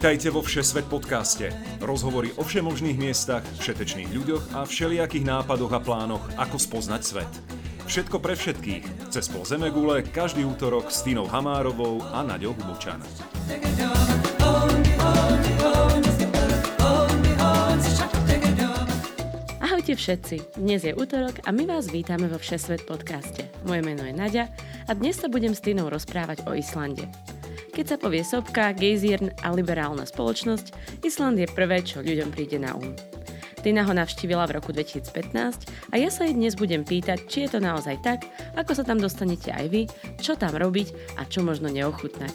Vítajte vo Všesvet podcaste. Rozhovory o všemožných miestach, všetečných ľuďoch a všelijakých nápadoch a plánoch, ako spoznať svet. Všetko pre všetkých. Cez pol Zemegule každý útorok s Tínou Hamárovou a Naďou Hubučan. Ahojte všetci, dnes je útorok a my vás vítame vo Všesvet podcaste. Moje meno je Nadia a dnes sa budem s Tínou rozprávať o Islande. Keď sa povie sopka, gejzír a liberálna spoločnosť, Island je prvé, čo ľuďom príde na um. Tina ho navštívila v roku 2015 a ja sa jej dnes budem pýtať, či je to naozaj tak, ako sa tam dostanete aj vy, čo tam robiť a čo možno neochutnať.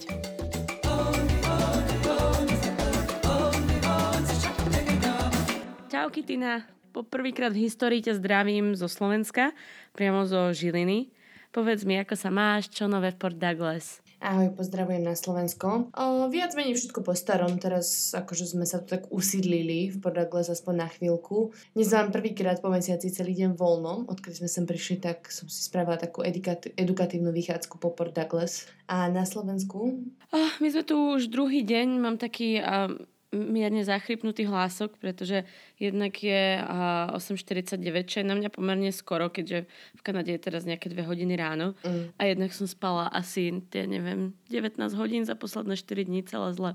Čauky Tina, po prvýkrát v histórii ťa zdravím zo Slovenska, priamo zo Žiliny. Povedz mi, ako sa máš, čo nové v Port Douglas? Ahoj, pozdravujem na Slovensko. O, viac menej všetko po starom, teraz akože sme sa tu tak usídlili v Podagles aspoň na chvíľku. Dnes mám prvýkrát po mesiaci celý deň voľno, odkedy sme sem prišli, tak som si spravila takú edukat- edukatívnu vychádzku po Port Douglas. A na Slovensku? Oh, my sme tu už druhý deň, mám taký... Uh mierne zachrypnutý hlások, pretože jednak je 8.49, čo je na mňa pomerne skoro, keďže v Kanade je teraz nejaké dve hodiny ráno mm. a jednak som spala asi, ja neviem, 19 hodín za posledné 4 dní, celé zle.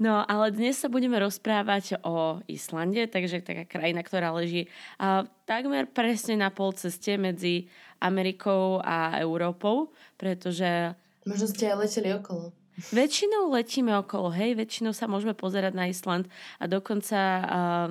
No, ale dnes sa budeme rozprávať o Islande, takže taká krajina, ktorá leží a, takmer presne na pol ceste medzi Amerikou a Európou, pretože... Možno ste aj leteli okolo. Väčšinou letíme okolo, hej, väčšinou sa môžeme pozerať na Island a dokonca uh,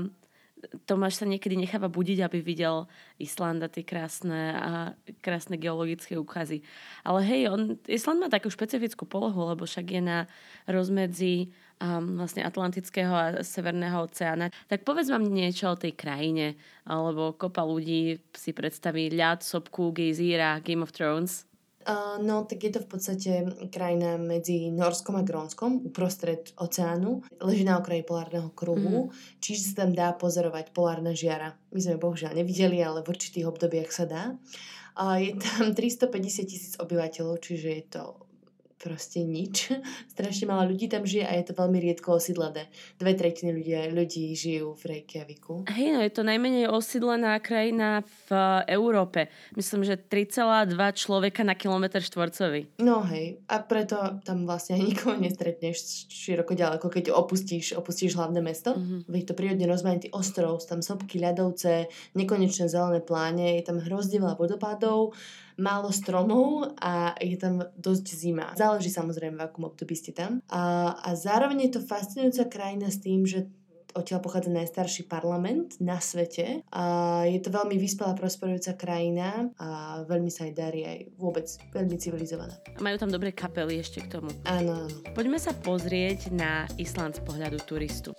Tomáš sa niekedy necháva budiť, aby videl Island a tie krásne, a krásne geologické úkazy. Ale hej, on, Island má takú špecifickú polohu, lebo však je na rozmedzi um, vlastne Atlantického a Severného oceána. Tak povedz vám niečo o tej krajine, alebo kopa ľudí si predstaví ľad, sopku, gejzíra, Game of Thrones. Uh, no, tak je to v podstate krajina medzi Norskom a Grónskom, uprostred oceánu. Leží na okraji polárneho kruhu, mm. čiže sa tam dá pozorovať polárna žiara. My sme bohužiaľ nevideli, ale v určitých obdobiach sa dá. Je tam 350 tisíc obyvateľov, čiže je to proste nič. Strašne málo ľudí tam žije a je to veľmi riedko osídlené. Dve tretiny ľudia, ľudí žijú v Reykjaviku. Hej, no je to najmenej osídlená krajina v Európe. Myslím, že 3,2 človeka na kilometr štvorcový. No hej, a preto tam vlastne nikoho nestretneš široko ďaleko, keď opustíš, opustíš hlavné mesto. Mm-hmm. Je to prírodne rozmanitý ostrov, tam sopky, ľadovce, nekonečné zelené pláne, je tam hrozne veľa vodopádov málo stromov a je tam dosť zima. Záleží samozrejme, v akom období ste tam. A, a zároveň je to fascinujúca krajina s tým, že odtiaľ pochádza najstarší parlament na svete. A je to veľmi vyspelá, prosperujúca krajina a veľmi sa aj darí aj vôbec veľmi civilizovaná. A majú tam dobré kapely ešte k tomu. Áno. Poďme sa pozrieť na Island z pohľadu turistu.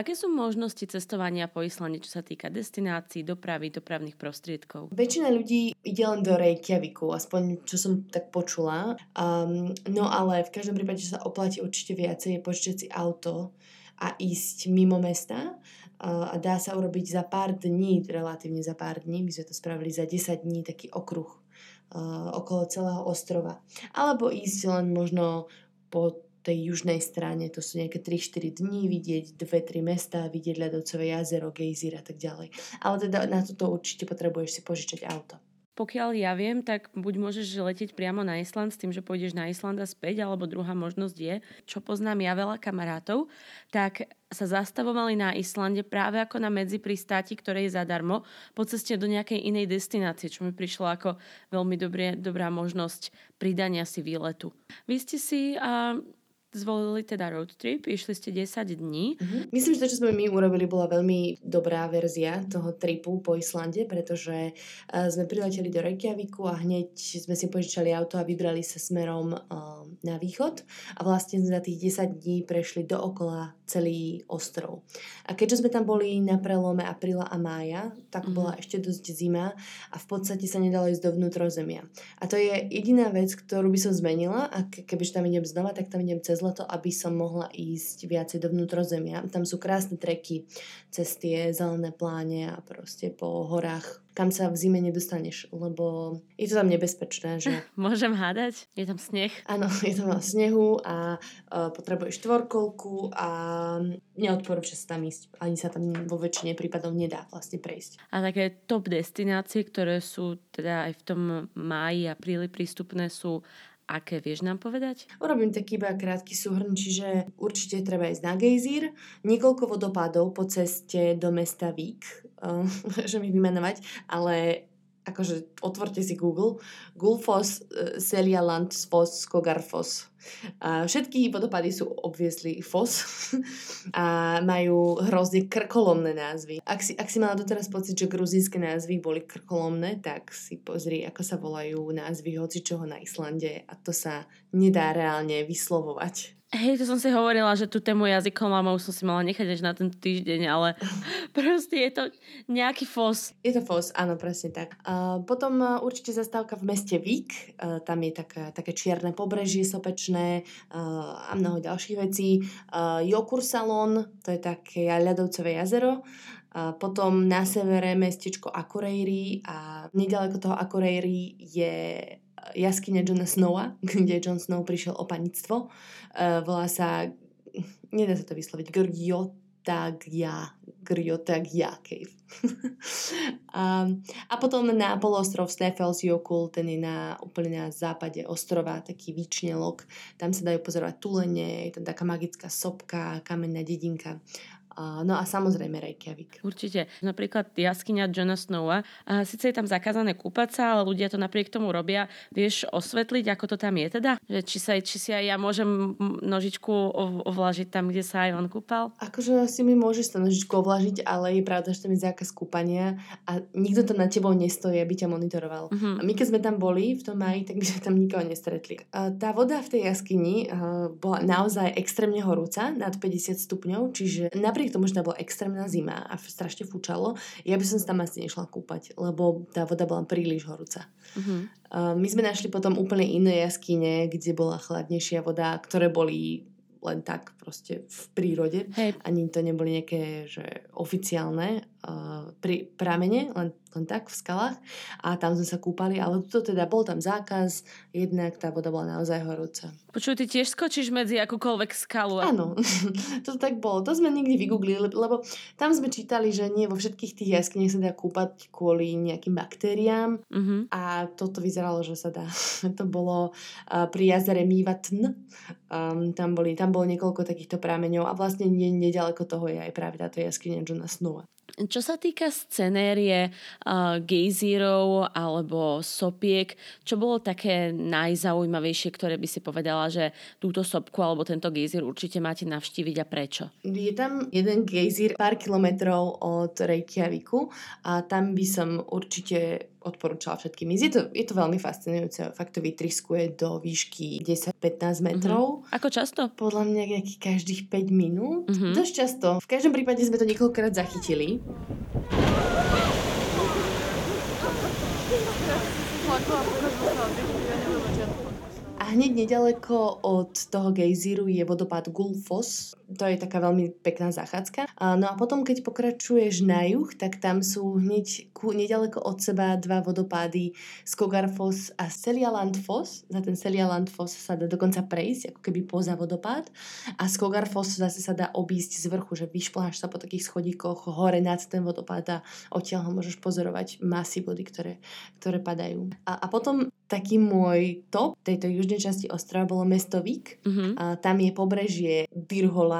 Aké sú možnosti cestovania po Islande, čo sa týka destinácií, dopravy, dopravných prostriedkov? Väčšina ľudí ide len do Reykjaviku, aspoň čo som tak počula. Um, no ale v každom prípade, sa oplatí určite viacej, požičať si auto a ísť mimo mesta a dá sa urobiť za pár dní, relatívne za pár dní, my sme to spravili za 10 dní, taký okruh uh, okolo celého ostrova. Alebo ísť len možno po tej južnej strane, to sú nejaké 3-4 dní, vidieť dve, tri mesta, vidieť ľadovcové jazero, gejzír a tak ďalej. Ale teda na toto určite potrebuješ si požičať auto. Pokiaľ ja viem, tak buď môžeš letieť priamo na Island s tým, že pôjdeš na Island a späť, alebo druhá možnosť je, čo poznám ja veľa kamarátov, tak sa zastavovali na Islande práve ako na medzipristáti, ktoré je zadarmo, po ceste do nejakej inej destinácie, čo mi prišlo ako veľmi dobré, dobrá možnosť pridania si výletu. Vy ste si uh, zvolili teda road trip, išli ste 10 dní. Mm-hmm. Myslím, že to, čo sme my urobili, bola veľmi dobrá verzia toho tripu po Islande, pretože uh, sme prileteli do Reykjaviku a hneď sme si požičali auto a vybrali sa smerom uh, na východ a vlastne za tých 10 dní prešli dookola celý ostrov. A keďže sme tam boli na prelome apríla a mája, tak mm-hmm. bola ešte dosť zima a v podstate sa nedalo ísť do vnútrozemia. A to je jediná vec, ktorú by som zmenila a keby tam idem znova, tak tam idem cez bez leto, aby som mohla ísť viacej do vnútrozemia. Tam sú krásne treky cez tie zelené pláne a proste po horách kam sa v zime nedostaneš, lebo je to tam nebezpečné. Že... Môžem hádať? Je tam sneh? Áno, je tam snehu a uh, potrebuješ tvorkolku a neodporúča sa tam ísť. Ani sa tam vo väčšine prípadov nedá vlastne prejsť. A také top destinácie, ktoré sú teda aj v tom máji, apríli prístupné sú aké, vieš nám povedať? Urobím taký iba krátky súhrn, čiže určite treba ísť na gejzír, niekoľko vodopádov po ceste do mesta Vík, uh, môžem ich vymenovať, ale akože otvorte si Google, Gulfos, uh, Celia Land, Fos, Skogarfos. A všetky vodopády sú obviesli FOS a majú hrozne krkolomné názvy. Ak si, ak si mala doteraz pocit, že gruzínske názvy boli krkolomné, tak si pozri, ako sa volajú názvy hocičoho na Islande a to sa nedá reálne vyslovovať. Hej, to som si hovorila, že tú tému jazykom a som si mala nechať až na ten týždeň, ale proste je to nejaký fos. Je to fos, áno, presne tak. Uh, potom uh, určite zastávka v meste Vík, uh, tam je taká, také čierne pobrežie sopečné uh, a mnoho ďalších vecí. Uh, Jokur Salon, to je také ľadovcové jazero. Uh, potom na severe mestečko Akureyri a nedaleko toho Akureyri je jaskyňa Johna Snowa, kde John Snow prišiel o panictvo. Uh, volá sa, nedá sa to vysloviť, Grjotagja, Grjotagja Cave. a, a potom na poloostrov Jokul, ten je na, úplne na západe ostrova, taký výčnelok. Tam sa dajú pozorovať tulene, je tam taká magická sopka, kamenná dedinka no a samozrejme Reykjavik. Určite. Napríklad jaskyňa Johna Snowa. Síce je tam zakázané kúpať sa, ale ľudia to napriek tomu robia. Vieš osvetliť, ako to tam je teda? Že či, sa, či si aj ja môžem nožičku ovlažiť tam, kde sa aj on kúpal? Akože si mi môžeš sa nožičku ovlažiť, ale je pravda, že tam je zákaz kúpania a nikto tam na tebou nestojí, aby ťa monitoroval. Uh-huh. A my keď sme tam boli v tom maji, tak by sme tam nikoho nestretli. Tá voda v tej jaskyni bola naozaj extrémne horúca, nad 50 stupňov, čiže napriek napriek tomu, že tam bola extrémna zima a strašne fúčalo, ja by som sa tam asi nešla kúpať, lebo tá voda bola príliš horúca. Uh-huh. Uh, my sme našli potom úplne iné jaskyne, kde bola chladnejšia voda, ktoré boli len tak proste v prírode. Hej. Ani to neboli nejaké že oficiálne pri pramene, len len tak v skalách a tam sme sa kúpali, ale to teda bol tam zákaz, jednak tá voda bola naozaj horúca. Počuj, ty tiež skočíš medzi akúkoľvek skalu. Áno, to tak bolo. To sme nikdy vygooglili, lebo tam sme čítali, že nie vo všetkých tých jaskyniach sa dá kúpať kvôli nejakým baktériám uh-huh. a toto vyzeralo, že sa dá. to bolo uh, pri jazere Mývatn. Um, tam, boli, tam bolo niekoľko takýchto prámeňov a vlastne nedaleko toho je aj práve táto jaskyňa Johna Snowa. Čo sa týka scenérie uh, gejzírov alebo sopiek, čo bolo také najzaujímavejšie, ktoré by si povedala, že túto sopku alebo tento gejzír určite máte navštíviť a prečo? Je tam jeden gejzír pár kilometrov od Reykjaviku a tam by som určite odporúčala všetkým ísť. Je to, je to veľmi fascinujúce. Fakt to vytriskuje do výšky 10-15 metrov. Uh-huh. Ako často? Podľa mňa nejakých každých 5 minút. Uh-huh. Dosť často. V každom prípade sme to niekoľkokrát zachytili. A hneď nedaleko od toho gejzíru je vodopád Gulfos. To je taká veľmi pekná zachádzka. No a potom, keď pokračuješ na juh, tak tam sú hneď ku, nedaleko od seba dva vodopády Skogarfos a Selialandfos. Za ten Selialandfos sa dá dokonca prejsť, ako keby poza vodopád. A Skogarfos zase sa dá obísť z vrchu, že vyšpláš sa po takých schodíkoch hore nad ten vodopád a odtiaľ ho môžeš pozorovať masy vody, ktoré, ktoré padajú. A, a potom taký môj top tejto južnej časti ostrova bolo mesto Vík. Uh-huh. A tam je pobrežie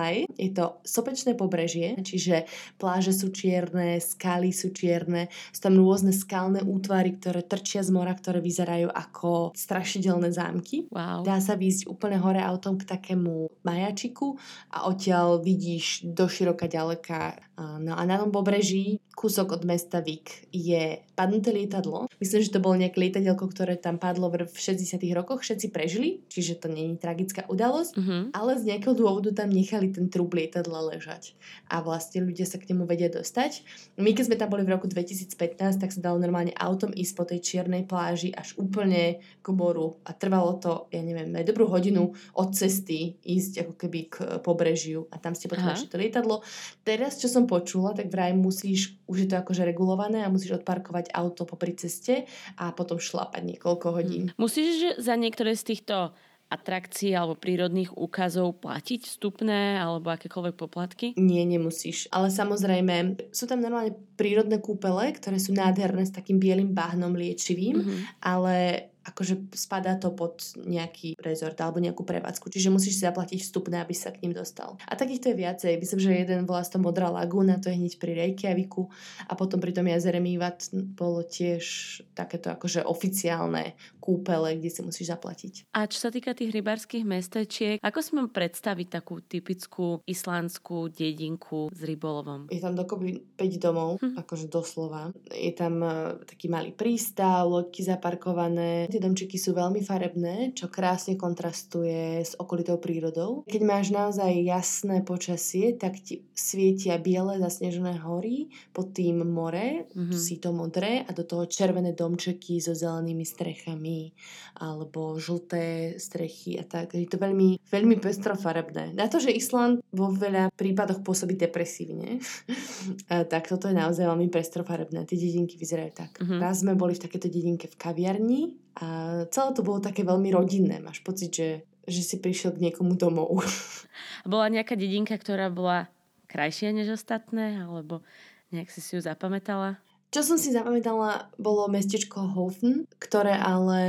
Dirholaj. Je to sopečné pobrežie, čiže pláže sú čierne, skaly sú čierne, sú tam rôzne skalné útvary, ktoré trčia z mora, ktoré vyzerajú ako strašidelné zámky. Wow. Dá sa výjsť úplne hore autom k takému majačiku a odtiaľ vidíš do široka ďaleka. No a na tom pobreží kúsok od mesta Vík je padnuté lietadlo. Myslím, že to bolo nejaké lietadielko, ktoré tam padlo v 60 rokoch, všetci prežili, čiže to je tragická udalosť, Mhm. ale z nejakého dôvodu tam nechali ten trup lietadla ležať. A vlastne ľudia sa k nemu vedia dostať. My keď sme tam boli v roku 2015, tak sa dalo normálne autom ísť po tej čiernej pláži až úplne k moru. A trvalo to, ja neviem, aj dobrú hodinu od cesty ísť ako keby k pobrežiu. A tam ste potom našli to lietadlo. Teraz, čo som počula, tak vraj musíš, už je to akože regulované a musíš odparkovať auto popri ceste a potom šlapať niekoľko hodín. Musíš že za niektoré z týchto atrakcií alebo prírodných úkazov platiť vstupné alebo akékoľvek poplatky? Nie, nemusíš. Ale samozrejme, sú tam normálne prírodné kúpele, ktoré sú nádherné s takým bielým bahnom liečivým, Mhm. ale akože spadá to pod nejaký rezort alebo nejakú prevádzku. Čiže musíš si zaplatiť vstupné, aby sa k ním dostal. A takýchto je viacej. Myslím, že jeden volá to Modrá lagúna, to je hneď pri Reykjaviku a potom pri tom jazere Mývat bolo tiež takéto akože oficiálne kúpele, kde si musíš zaplatiť. A čo sa týka tých rybárskych mestečiek, ako si mám predstaviť takú typickú islandskú dedinku s rybolovom? Je tam dokopy 5 domov, Hm. akože doslova. Je tam e, taký malý prístav, loďky zaparkované. Tie domčeky sú veľmi farebné, čo krásne kontrastuje s okolitou prírodou. Keď máš naozaj jasné počasie, tak ti svietia biele zasnežené hory, pod tým more, Mhm. si to modré a do toho červené domčeky so zelenými strechami alebo žlté strechy a tak. Je to veľmi, veľmi pestrofarebné. Na to, že Island vo veľa prípadoch pôsobí depresívne, a tak toto je naozaj veľmi pestrofarebné. Tie dedinky vyzerajú tak. Mhm. Raz sme boli v takéto dedinke v kaviarni a celé to bolo také veľmi rodinné. Máš pocit, že, že si prišiel k niekomu domov. Bola nejaká dedinka, ktorá bola krajšia než ostatné, alebo nejak si si ju zapamätala? Čo som si zapamätala, bolo mestečko Hofen, ktoré ale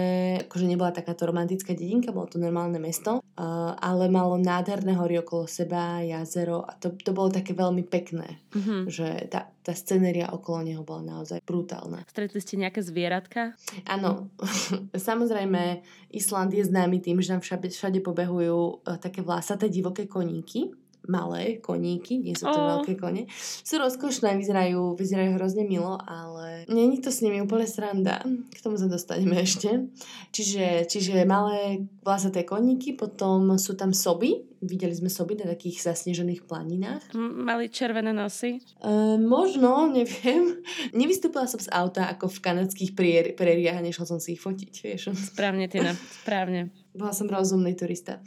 akože nebola takáto romantická dedinka, bolo to normálne mesto, uh, ale malo nádherné hory okolo seba, jazero a to, to bolo také veľmi pekné, Mhm. že tá, tá scenéria okolo neho bola naozaj brutálna. Stretli ste nejaké zvieratka? Áno, samozrejme Island je známy tým, že tam všade, všade pobehujú uh, také vlásaté divoké koníky, malé koníky, nie sú to Ó. veľké kone. Sú rozkošné, vyzerajú, vyzerajú hrozne milo, ale není to s nimi úplne sranda. K tomu sa dostaneme ešte. Čiže, čiže malé vlasaté koníky, potom sú tam soby. Videli sme soby na takých zasnežených planinách. M- mali červené nosy? Uh, možno, neviem. Nevystúpila som z auta ako v kanadských prier- prériách a nešla som si ich fotiť, vieš. Správne, Tina, správne. Bola som rozumný turista.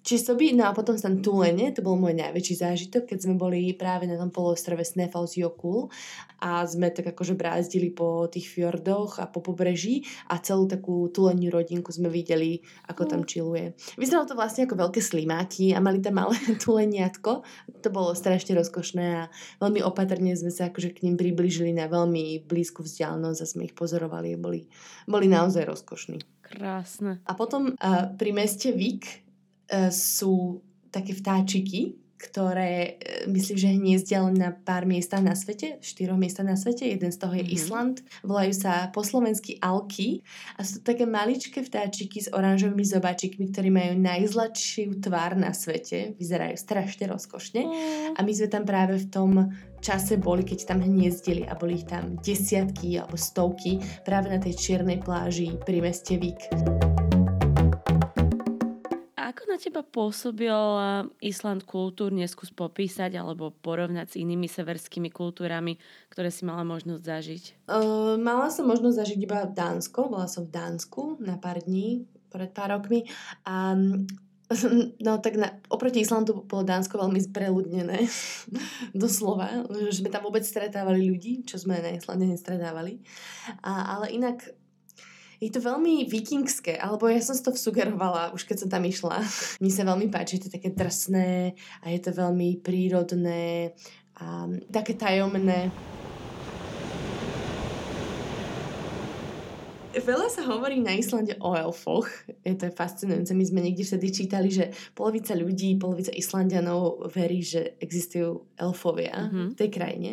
Čiže soby, no a potom tam Tulene, to bol môj najväčší zážitok, keď sme boli práve na tom poloostrove Snæfellsjökull a sme tak akože brázdili po tých fjordoch a po pobreží a celú takú tuleniu rodinku sme videli, ako tam čiluje. Vyzeralo to vlastne ako veľké slimáky a mali tam malé tuleniatko. To bolo strašne rozkošné a veľmi opatrne sme sa akože k ním približili na veľmi blízku vzdialenosť a sme ich pozorovali a boli, boli naozaj rozkošní. Krásne. A potom uh, pri meste Vik uh, sú také vtáčiky, ktoré uh, myslím, že hniezdia len na pár miestach na svete, štyroch miestach na svete. Jeden z toho je Mhm. Island. Volajú sa po slovensky alky a sú to také maličké vtáčiky s oranžovými zobáčikmi, ktorí majú najzladšiu tvár na svete. Vyzerajú strašne rozkošne. A my sme tam práve v tom čase boli, keď tam hniezdili a boli ich tam desiatky alebo stovky práve na tej čiernej pláži pri meste Vik. Teba pôsobil Island kultúrne? Skús popísať alebo porovnať s inými severskými kultúrami, ktoré si mala možnosť zažiť. Uh, mala som možnosť zažiť iba Dánsko, bola som v Dánsku na pár dní, pred pár rokmi a No tak na, oproti Islandu bolo Dánsko veľmi preľudnené, doslova, že sme tam vôbec stretávali ľudí, čo sme na Islande nestretávali. A, ale inak je to veľmi vikingské, alebo ja som si to vsugerovala už keď som tam išla. Mne sa veľmi páči, je to také drsné a je to veľmi prírodné a také tajomné. Veľa sa hovorí na Islande o elfoch. Je to fascinujúce. My sme niekde vtedy čítali, že polovica ľudí, polovica Islandianov verí, že existujú elfovia Mhm. v tej krajine.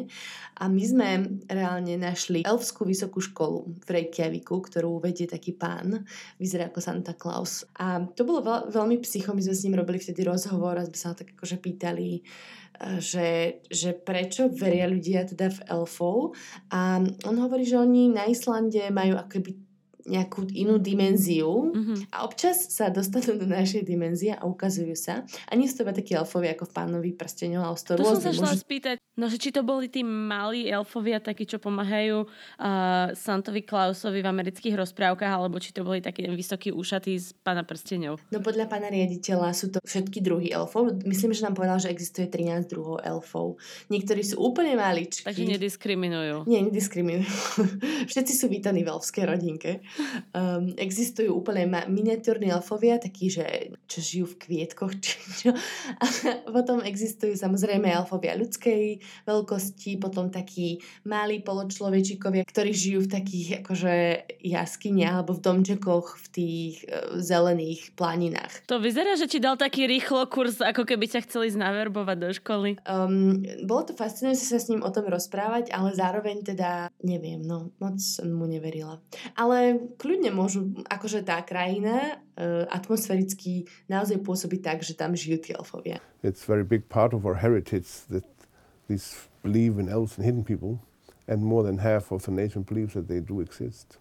A my sme reálne našli elfskú vysokú školu v Reykjaviku, ktorú vedie taký pán. Vyzerá ako Santa Claus. A to bolo veľ, veľmi psycho. My sme s ním robili vtedy rozhovor a sme sa tak akože pýtali, eh, že, že prečo veria ľudia teda v elfov. A on hovorí, že oni na Islande majú akoby nejakú inú dimenziu mm-hmm. a občas sa dostanú do našej dimenzie a ukazujú sa. A nie sú to iba takí elfovia ako v pánovi prsteňov, ale to som sa šla môžu... spýtať, no že či to boli tí malí elfovia, takí, čo pomáhajú uh, Santovi Klausovi v amerických rozprávkach, alebo či to boli takí vysokí ušatí z pána prsteňov. No podľa pána riaditeľa sú to všetky druhy elfov. Myslím, že nám povedal, že existuje 13 druhov elfov. Niektorí sú úplne maličkí. Takže nediskriminujú. Nie, nediskriminujú. Všetci sú vítaní v elfskej rodinke. Um, existujú úplne ma- miniatúrni elfovia, takí, že čo žijú v kvietkoch, či čo. A potom existujú samozrejme elfovia ľudskej veľkosti, potom takí malí poločlovečikovia, ktorí žijú v takých akože jaskyniach alebo v domčekoch v tých uh, zelených planinách. To vyzerá, že ti dal taký rýchlo kurz, ako keby ťa chceli znaverbovať do školy. Um, bolo to fascinujúce sa s ním o tom rozprávať, ale zároveň teda neviem, no moc mu neverila. Ale kľudne môžu, akože tá krajina uh, atmosféricky naozaj pôsobí tak, že tam žijú tie elfovia. It's very big part of our heritage that these believe in elves and hidden people and more than half of the nation believes that they do exist.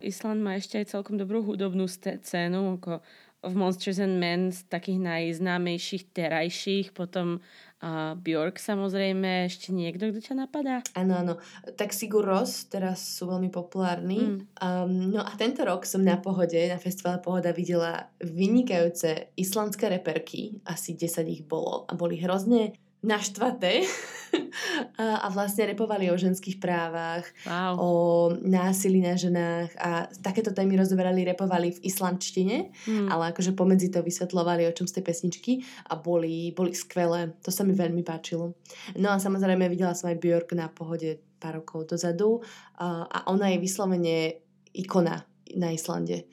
Island má ešte aj celkom dobrú hudobnú scénu, ako v Monsters and Men z takých najznámejších terajších, potom uh, Bjork samozrejme, ešte niekto, kto ťa napadá? Áno, áno. Tak Sigur Ros teraz sú veľmi populárni. Mm. Um, no a tento rok som na Pohode, na festivale Pohoda videla vynikajúce islandské reperky, asi 10 ich bolo a boli hrozne naštvaté a, a vlastne repovali o ženských právach, wow. o násilí na ženách a takéto témy rozoberali, repovali v islandštine, hmm. ale akože pomedzi to vysvetlovali, o čom z tej pesničky a boli, boli skvelé. To sa mi veľmi páčilo. No a samozrejme videla som aj Björk na pohode pár rokov dozadu a, a ona je vyslovene ikona na Islande.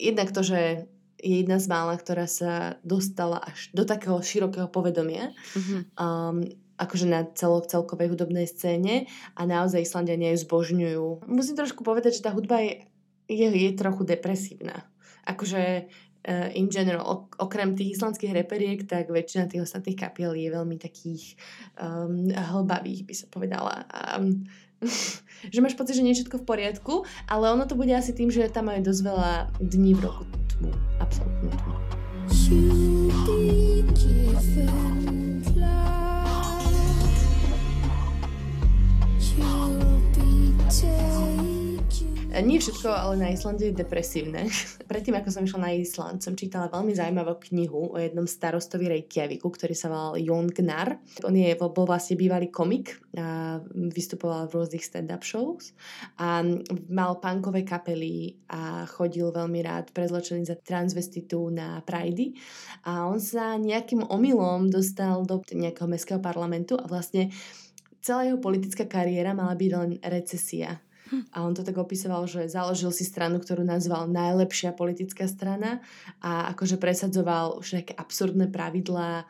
Jednak to, že je jedna z mála, ktorá sa dostala až do takého širokého povedomia. Mm-hmm. Um, akože na celo, celkovej hudobnej scéne a naozaj Islandiania ju zbožňujú. Musím trošku povedať, že tá hudba je, je, je trochu depresívna. Akože uh, in general, ok, okrem tých islandských reperiek, tak väčšina tých ostatných kapiel je veľmi takých um, hlbavých, by sa povedala. Um, že máš pocit, že nie je všetko v poriadku, ale ono to bude asi tým, že tam majú dosť veľa dní v roku. Tmu, absolútnu tmu. Nie všetko, ale na Islande je depresívne. Predtým, ako som išla na Island, som čítala veľmi zaujímavú knihu o jednom starostovi Reykjaviku, ktorý sa volal Jon Gnar. On je, bol vlastne bývalý komik a vystupoval v rôznych stand-up shows a mal punkové kapely a chodil veľmi rád prezločený za transvestitu na Pride a on sa nejakým omylom dostal do nejakého mestského parlamentu a vlastne celá jeho politická kariéra mala byť len recesia a on to tak opisoval, že založil si stranu, ktorú nazval najlepšia politická strana a akože presadzoval nejaké absurdné pravidlá.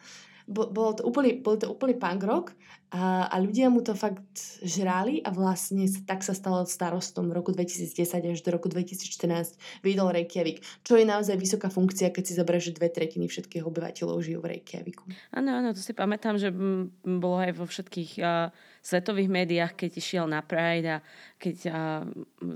Bolo to úplný, bol to úplný punk rock a, a ľudia mu to fakt žrali a vlastne tak sa stalo starostom v roku 2010 až do roku 2014 vydol Reykjavik, čo je naozaj vysoká funkcia, keď si zoberieš, že dve tretiny všetkých obyvateľov žijú v Reykjaviku. Áno, áno, to si pamätám, že bolo aj vo všetkých uh, svetových médiách, keď išiel na Pride a keď uh,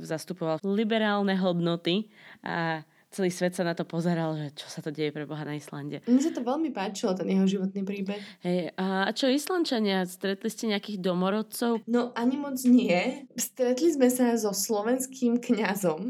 zastupoval liberálne hodnoty a celý svet sa na to pozeral, že čo sa to deje pre Boha na Islande. Mne sa to veľmi páčilo, ten jeho životný príbeh. Hej, a čo Islandčania? Stretli ste nejakých domorodcov? No ani moc nie. Stretli sme sa so slovenským kňazom.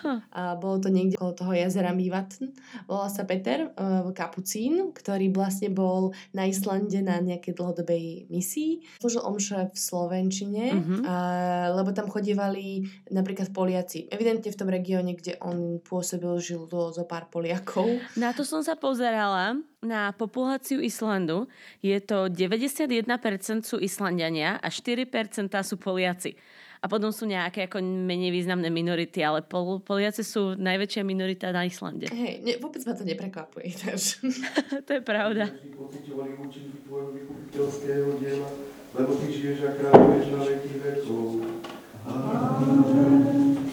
Huh. A bolo to niekde okolo toho jazera Mývatn. Volal sa Peter uh, Kapucín, ktorý vlastne bol na Islande na nejakej dlhodobej misii. Slúžil omše v Slovenčine, uh-huh. uh, lebo tam chodívali napríklad Poliaci. Evidentne v tom regióne, kde on pôsobil žilo zo pár Poliakov. Na to som sa pozerala, na populáciu Islandu. Je to 91% sú Islandiania a 4% sú Poliaci. A potom sú nejaké ako menej významné minority, ale pol, Poliaci sú najväčšia minorita na Islande. Hej, ne, vôbec ma to neprekvapuje. to je pravda. lebo ty žiješ a kráľuješ na veky vekov. Amen.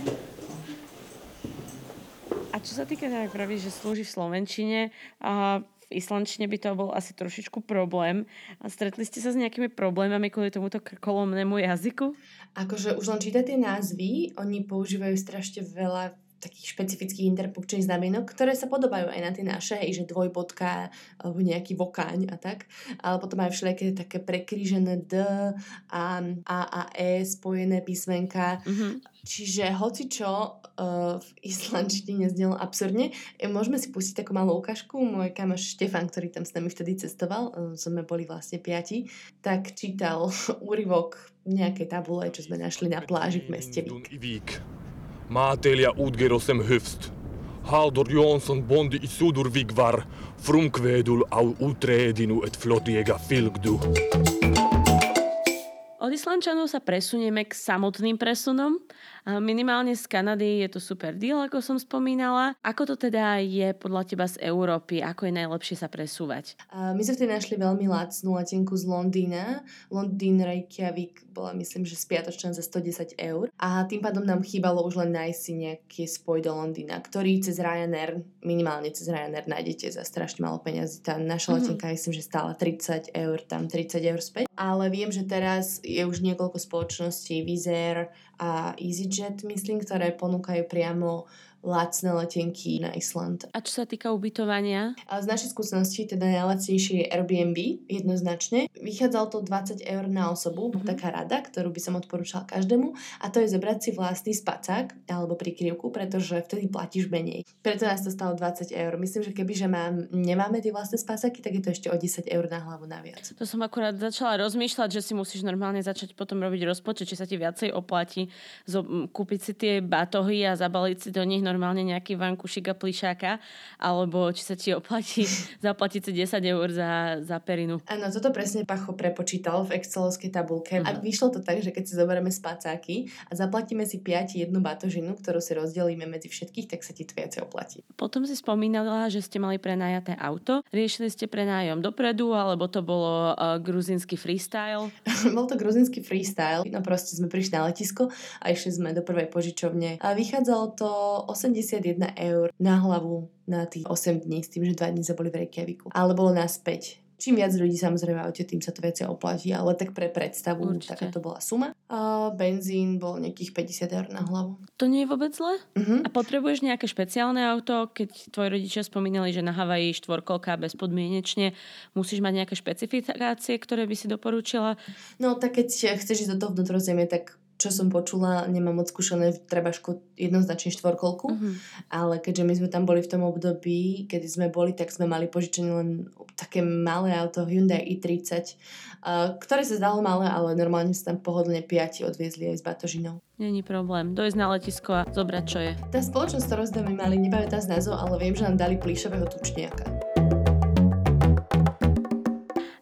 Čo sa týka, tak praví, že slúži v Slovenčine, a v islandčine by to bol asi trošičku problém. A stretli ste sa s nejakými problémami kvôli tomuto krkolomnému jazyku? Akože už len čítať tie názvy, oni používajú strašne veľa takých špecifických interpunkčných znamienok, ktoré sa podobajú aj na tie naše, hej, že dvojbodka alebo nejaký vokáň a tak. Ale potom aj všelijaké také prekrížené D a A a E spojené písmenka. Mm-hmm. Čiže hoci čo uh, v islandčine znelo absurdne. E, môžeme si pustiť takú malú ukážku. Môj kamoš Štefan, ktorý tam s nami vtedy cestoval, uh, sme boli vlastne piati, tak čítal úryvok nejakej tabule, čo sme našli na pláži v meste Vík. Maatelia utgerosem hyfst. Haldur Jonsson bondi i sudurvigvar, frumkvedul au utredinu et flotiega filgdu. Od Islančanov sa presunieme k samotným presunom. Minimálne z Kanady je to super deal, ako som spomínala. Ako to teda je podľa teba z Európy? Ako je najlepšie sa presúvať? My sme vtedy našli veľmi lacnú letenku z Londýna. Londýn Reykjavík bola myslím, že spiatočná za 110 eur. A tým pádom nám chýbalo už len nájsť si nejaký spoj do Londýna, ktorý cez Ryanair, minimálne cez Ryanair nájdete za strašne malo peniazy. Tá naša mm-hmm. letenka myslím, že stála 30 eur, tam 30 eur späť. Ale viem, že teraz je už niekoľko spoločností, Vizer a EasyJet, myslím, ktoré ponúkajú priamo lacné letenky na Island. A čo sa týka ubytovania? A z našej skúsenosti teda najlacnejšie je Airbnb, jednoznačne. Vychádzalo to 20 eur na osobu, mm-hmm. taká rada, ktorú by som odporúčala každému a to je zobrať si vlastný spacák alebo prikryvku, pretože vtedy platíš menej. Preto nás to stalo 20 eur. Myslím, že keby že mám, nemáme tie vlastné spacáky, tak je to ešte o 10 eur na hlavu naviac. To som akurát začala rozmýšľať, že si musíš normálne začať potom robiť rozpočet, či sa ti viacej oplatí zo, kúpiť si tie batohy a zabaliť si do nich normálne nejaký vankušik a plišáka, alebo či sa ti oplatí zaplatiť si 10 eur za, za perinu. Áno, toto presne Pacho prepočítal v Excelovskej tabulke. Uh-huh. A vyšlo to tak, že keď si zoberieme spacáky a zaplatíme si 5 jednu batožinu, ktorú si rozdelíme medzi všetkých, tak sa ti to viacej oplatí. Potom si spomínala, že ste mali prenajaté auto. Riešili ste prenájom dopredu, alebo to bolo uh, gruzinský freestyle? Bol to gruzinský freestyle. No proste sme prišli na letisko a išli sme do prvej požičovne. A vychádzalo to 81 eur na hlavu na tých 8 dní, s tým, že 2 dní sa boli v Reykjaviku. Ale bolo nás 5 Čím viac ľudí samozrejme aute, tým sa to viacej oplatí, ale tak pre predstavu Určite. taká to bola suma. A benzín bol nejakých 50 eur na hlavu. To nie je vôbec zle? Uh-huh. A potrebuješ nejaké špeciálne auto, keď tvoji rodičia spomínali, že na Havaji štvorkolka bezpodmienečne, musíš mať nejaké špecifikácie, ktoré by si doporučila? No tak keď chceš ísť do toho vnútrozemie, tak čo som počula, nemám moc skúšané, treba ško- jednoznačne štvorkolku, uh-huh. ale keďže my sme tam boli v tom období, kedy sme boli, tak sme mali požičené len také malé auto Hyundai i30, uh, ktoré sa zdalo malé, ale normálne sa tam pohodlne piati odviezli aj s batožinou. Není problém. Dojsť na letisko a zobrať, čo je. Tá spoločnosť, ktorú sme mali, nepamätám z názov, ale viem, že nám dali plíšového tučniaka.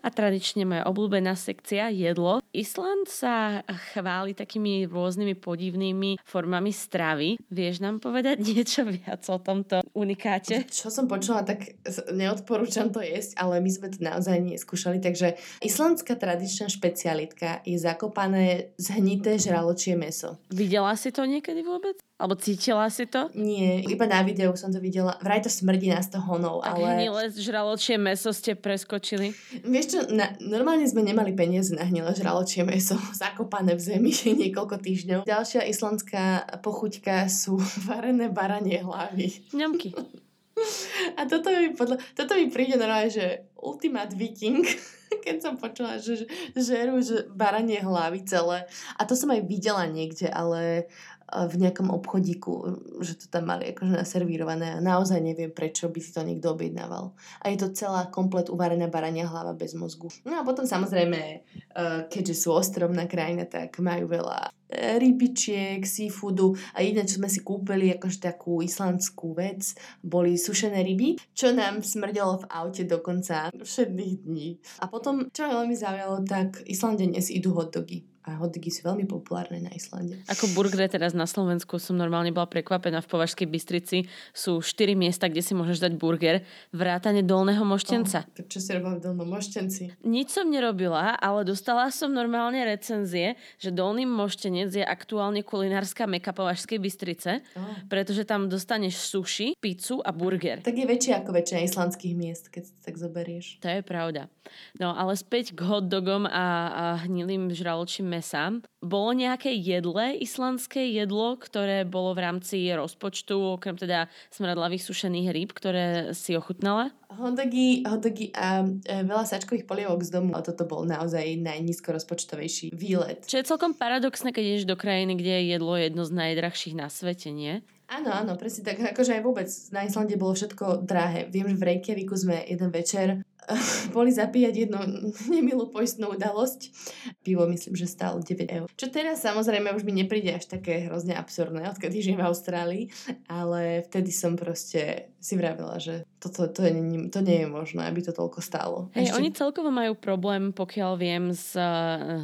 A tradične moja obľúbená sekcia jedlo. Island sa chváli takými rôznymi podivnými formami stravy. Vieš nám povedať niečo viac o tomto unikáte? Čo som počula, tak neodporúčam to jesť, ale my sme to naozaj neskúšali. Takže islandská tradičná špecialitka je zakopané zhnité žraločie meso. Videla si to niekedy vôbec? Alebo cítila si to? Nie, iba na videu som to videla. Vraj to smrdí nás to honov, tak ale... hnilé žraločie meso ste preskočili. Vieš čo, na, normálne sme nemali peniaze na hnilé žraločie meso, zakopané v zemi niekoľko týždňov. Ďalšia islandská pochuťka sú varené baranie hlavy. Ňomky. A toto mi, podľa, toto mi príde normálne, že ultimate viking, keď som počula, že žerú že baranie hlavy celé. A to som aj videla niekde, ale v nejakom obchodíku, že to tam mali akože naservírované a naozaj neviem, prečo by si to niekto objednával. A je to celá komplet uvarená barania hlava bez mozgu. No a potom samozrejme, e, keďže sú ostrovná krajina, tak majú veľa e, rybičiek, seafoodu a jedné, čo sme si kúpili, akože takú islandskú vec, boli sušené ryby, čo nám smrdelo v aute dokonca všetných dní. A potom, čo veľmi zaujalo, tak Islandene si idú hot dogy a hotdogy sú veľmi populárne na Islande. Ako burgery teraz na Slovensku som normálne bola prekvapená. V Považskej Bystrici sú 4 miesta, kde si môžeš dať burger, vrátane dolného moštenca. Oh, čo si robila v dolnom moštenci? Nič som nerobila, ale dostala som normálne recenzie, že dolný moštenec je aktuálne kulinárska meka Považskej Bystrice, Oh. pretože tam dostaneš sushi, pizzu a burger. Tak je väčšie ako väčšina islandských miest, keď si tak zoberieš. To je pravda. No ale späť k hotdogom a, a hnilým žraločím mesám. Bolo nejaké jedle, islandské jedlo, ktoré bolo v rámci rozpočtu, okrem teda smradlavých sušených rýb, ktoré si ochutnala? Hotdogy, hotdogy a e, veľa sačkových polievok z domu. A toto bol naozaj najnízko rozpočtovejší výlet. Čo je celkom paradoxné, keď ideš do krajiny, kde je jedlo jedno z najdrahších na svete, nie? Áno, áno, presne tak. Akože aj vôbec na Islande bolo všetko drahé. Viem, že v Reykjaviku sme jeden večer boli zapíjať jednu nemilú poistnú udalosť. Pivo myslím, že stálo 9 eur. Čo teraz samozrejme už mi nepríde až také hrozne absurdné, odkedy žijem v Austrálii, ale vtedy som proste si vravila, že toto, to, je, to nie je možné, aby to toľko stálo. Hej, oni celkovo majú problém, pokiaľ viem, s,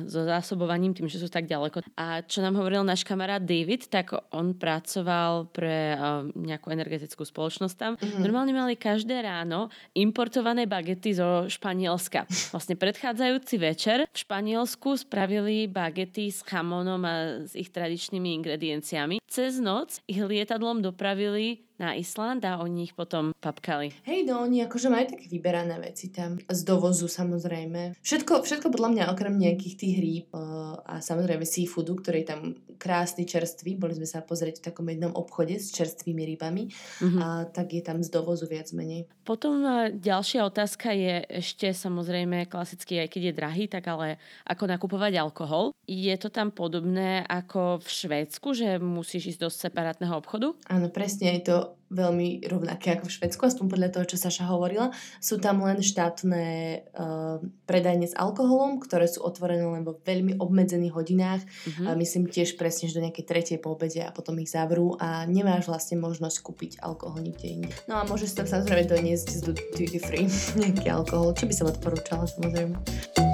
so zásobovaním, tým, že sú tak ďaleko. A čo nám hovoril náš kamarát David, tak on pracoval pre uh, nejakú energetickú spoločnosť tam. Mm-hmm. Normálne mali každé ráno importované bagety zo Španielska. Vlastne predchádzajúci večer v Španielsku spravili bagety s chamonom a s ich tradičnými ingredienciami. Cez noc ich lietadlom dopravili na Island a oni ich potom papkali. Hej, no oni akože majú také vyberané veci tam. Z dovozu samozrejme. Všetko, všetko podľa mňa okrem nejakých tých rýb uh, a samozrejme seafoodu, ktorý je tam krásny čerstvý. Boli sme sa pozrieť v takom jednom obchode s čerstvými rybami. Mm-hmm. A tak je tam z dovozu viac menej. Potom uh, ďalšia otázka je ešte samozrejme klasicky, aj keď je drahý, tak ale ako nakupovať alkohol. Je to tam podobné ako v Švédsku, že musíš ísť do separátneho obchodu? Áno, presne je to veľmi rovnaké ako v Švedsku, aspoň podľa toho, čo Saša hovorila. Sú tam len štátne uh, predajne s alkoholom, ktoré sú otvorené len vo veľmi obmedzených hodinách. Mm-hmm. A myslím tiež presne, že do nejakej tretej po obede a potom ich zavrú a nemáš vlastne možnosť kúpiť alkohol nikde inde. No a môžeš tam samozrejme doniesť z duty free nejaký alkohol, čo by som odporúčala samozrejme.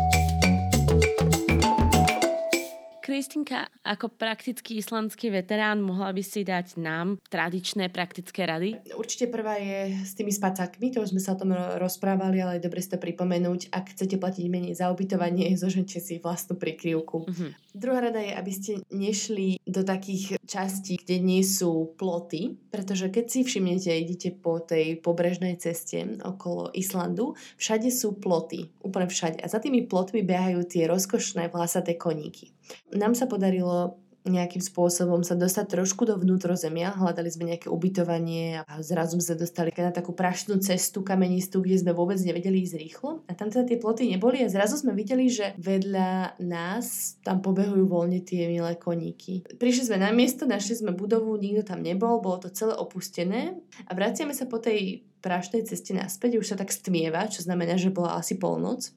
Kristinka, ako praktický islandský veterán, mohla by si dať nám tradičné praktické rady? Určite prvá je s tými spacákmi, to už sme sa o tom rozprávali, ale je dobre si to pripomenúť. Ak chcete platiť menej za ubytovanie, zožente si vlastnú prikryvku. Uh-huh. Druhá rada je, aby ste nešli do takých častí, kde nie sú ploty, pretože keď si všimnete, idete po tej pobrežnej ceste okolo Islandu, všade sú ploty, úplne všade. A za tými plotmi behajú tie rozkošné vlasaté koníky. Nám sa podarilo nejakým spôsobom sa dostať trošku do vnútrozemia. Hľadali sme nejaké ubytovanie a zrazu sme dostali na takú prašnú cestu kamenistú, kde sme vôbec nevedeli ísť rýchlo. A tam teda tie ploty neboli a zrazu sme videli, že vedľa nás tam pobehujú voľne tie milé koníky. Prišli sme na miesto, našli sme budovu, nikto tam nebol, bolo to celé opustené a vraciame sa po tej prašnej ceste naspäť, už sa tak stmieva, čo znamená, že bola asi polnoc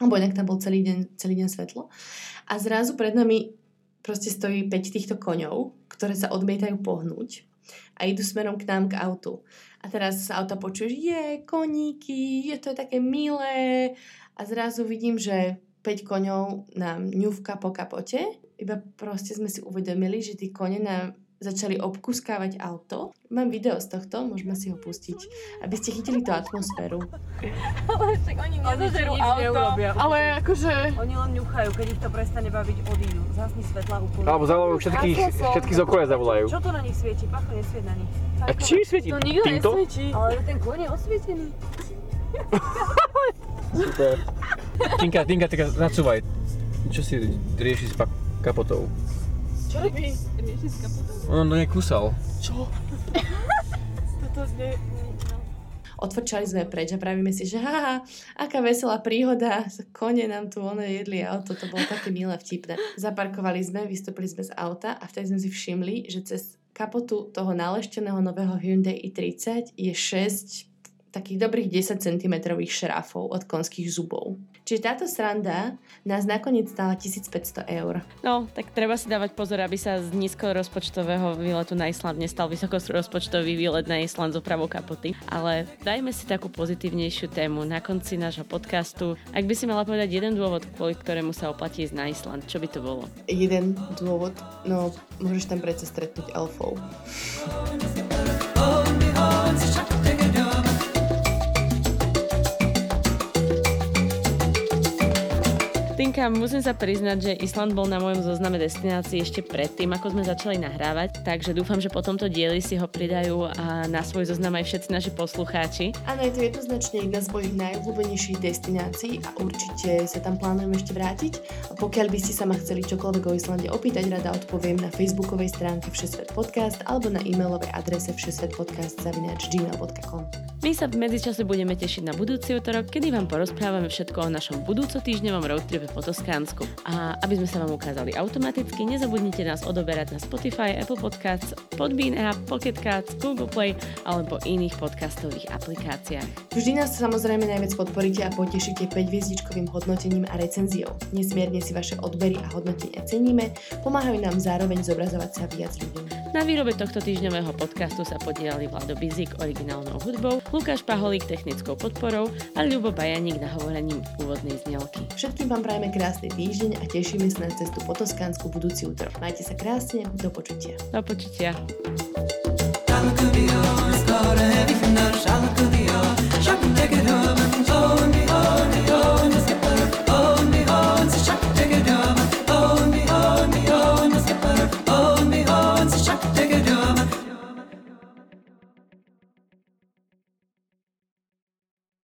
lebo inak tam bol celý deň, celý deň svetlo. A zrazu pred nami proste stojí 5 týchto koňov, ktoré sa odmietajú pohnúť a idú smerom k nám k autu. A teraz sa auta počuješ, je, koníky, je to je také milé. A zrazu vidím, že 5 koňov nám ňuvka po kapote. Iba proste sme si uvedomili, že tí kone nám začali obkuskávať auto. Mám video z tohto, môžeme si ho pustiť, aby ste chytili tú atmosféru. Ale však oni nezožerú auto, ale akože... Oni len ňuchajú, keď ich to prestane baviť, odídu. Zasni svetla úplne. Alebo zavolajú všetkých, všetkých z okolia zavolajú. Čo to na nich svieti? Pacho, nesvieť na nich. A čím svieti? To nikto Týmto? nesvietí. Ale ten kôň je osvietený. Super. Tinka, Tinka, tak nacúvaj. Čo si rieši s kapotou? Čo robí? Rieši s kapotou? On to nekúsal. Čo? Toto ne... Odfrčali sme preč a pravíme si, že haha, aká veselá príhoda, kone nám tu ono jedli auto, to bolo také milé vtipné. Zaparkovali sme, vystúpili sme z auta a vtedy sme si všimli, že cez kapotu toho nalešteného nového Hyundai i30 je 6 takých dobrých 10 cm šrafov od konských zubov. Čiže táto sranda nás nakoniec stála 1500 eur. No, tak treba si dávať pozor, aby sa z nízkorozpočtového výletu na Island nestal vysokorozpočtový výlet na Island z opravou kapoty. Ale dajme si takú pozitívnejšiu tému na konci nášho podcastu. Ak by si mala povedať jeden dôvod, kvôli ktorému sa oplatí ísť na Island, čo by to bolo? Jeden dôvod? No, môžeš tam predsa stretnúť elfov. Tinka, musím sa priznať, že Island bol na mojom zozname destinácií ešte predtým, ako sme začali nahrávať, takže dúfam, že po tomto dieli si ho pridajú a na svoj zoznam aj všetci naši poslucháči. Áno, je to jednoznačne jedna z mojich najobľúbenejších destinácií a určite sa tam plánujem ešte vrátiť. A pokiaľ by ste sa ma chceli čokoľvek o Islande opýtať, rada odpoviem na facebookovej stránke Všesvet podcast alebo na e-mailovej adrese všesvetpodcast.gmail.com My sa v medzičase budeme tešiť na budúci útorok, kedy vám porozprávame všetko o našom budúco týždňovom roadtripe po Toskánsku. A aby sme sa vám ukázali automaticky, nezabudnite nás odoberať na Spotify, Apple Podcasts, Podbean app, Pocket Casts, Google Play alebo iných podcastových aplikáciách. Vždy nás samozrejme najviac podporíte a potešíte 5-hviezdičkovým hodnotením a recenziou. Nesmierne si vaše odbery a hodnotenia ceníme, pomáhajú nám zároveň zobrazovať sa viac ľuďom. Na výrobe tohto týždňového podcastu sa podielali Vlado Bizik originálnou hudbou, Lukáš Paholík technickou podporou a Ľubo Bajaník na hovorením úvodnej znelky. Všetkým vám Prajeme krásny týždeň a tešíme sa na cestu po Toskánsku budúci útorok. Majte sa krásne, do počutia. Do počutia. Tam,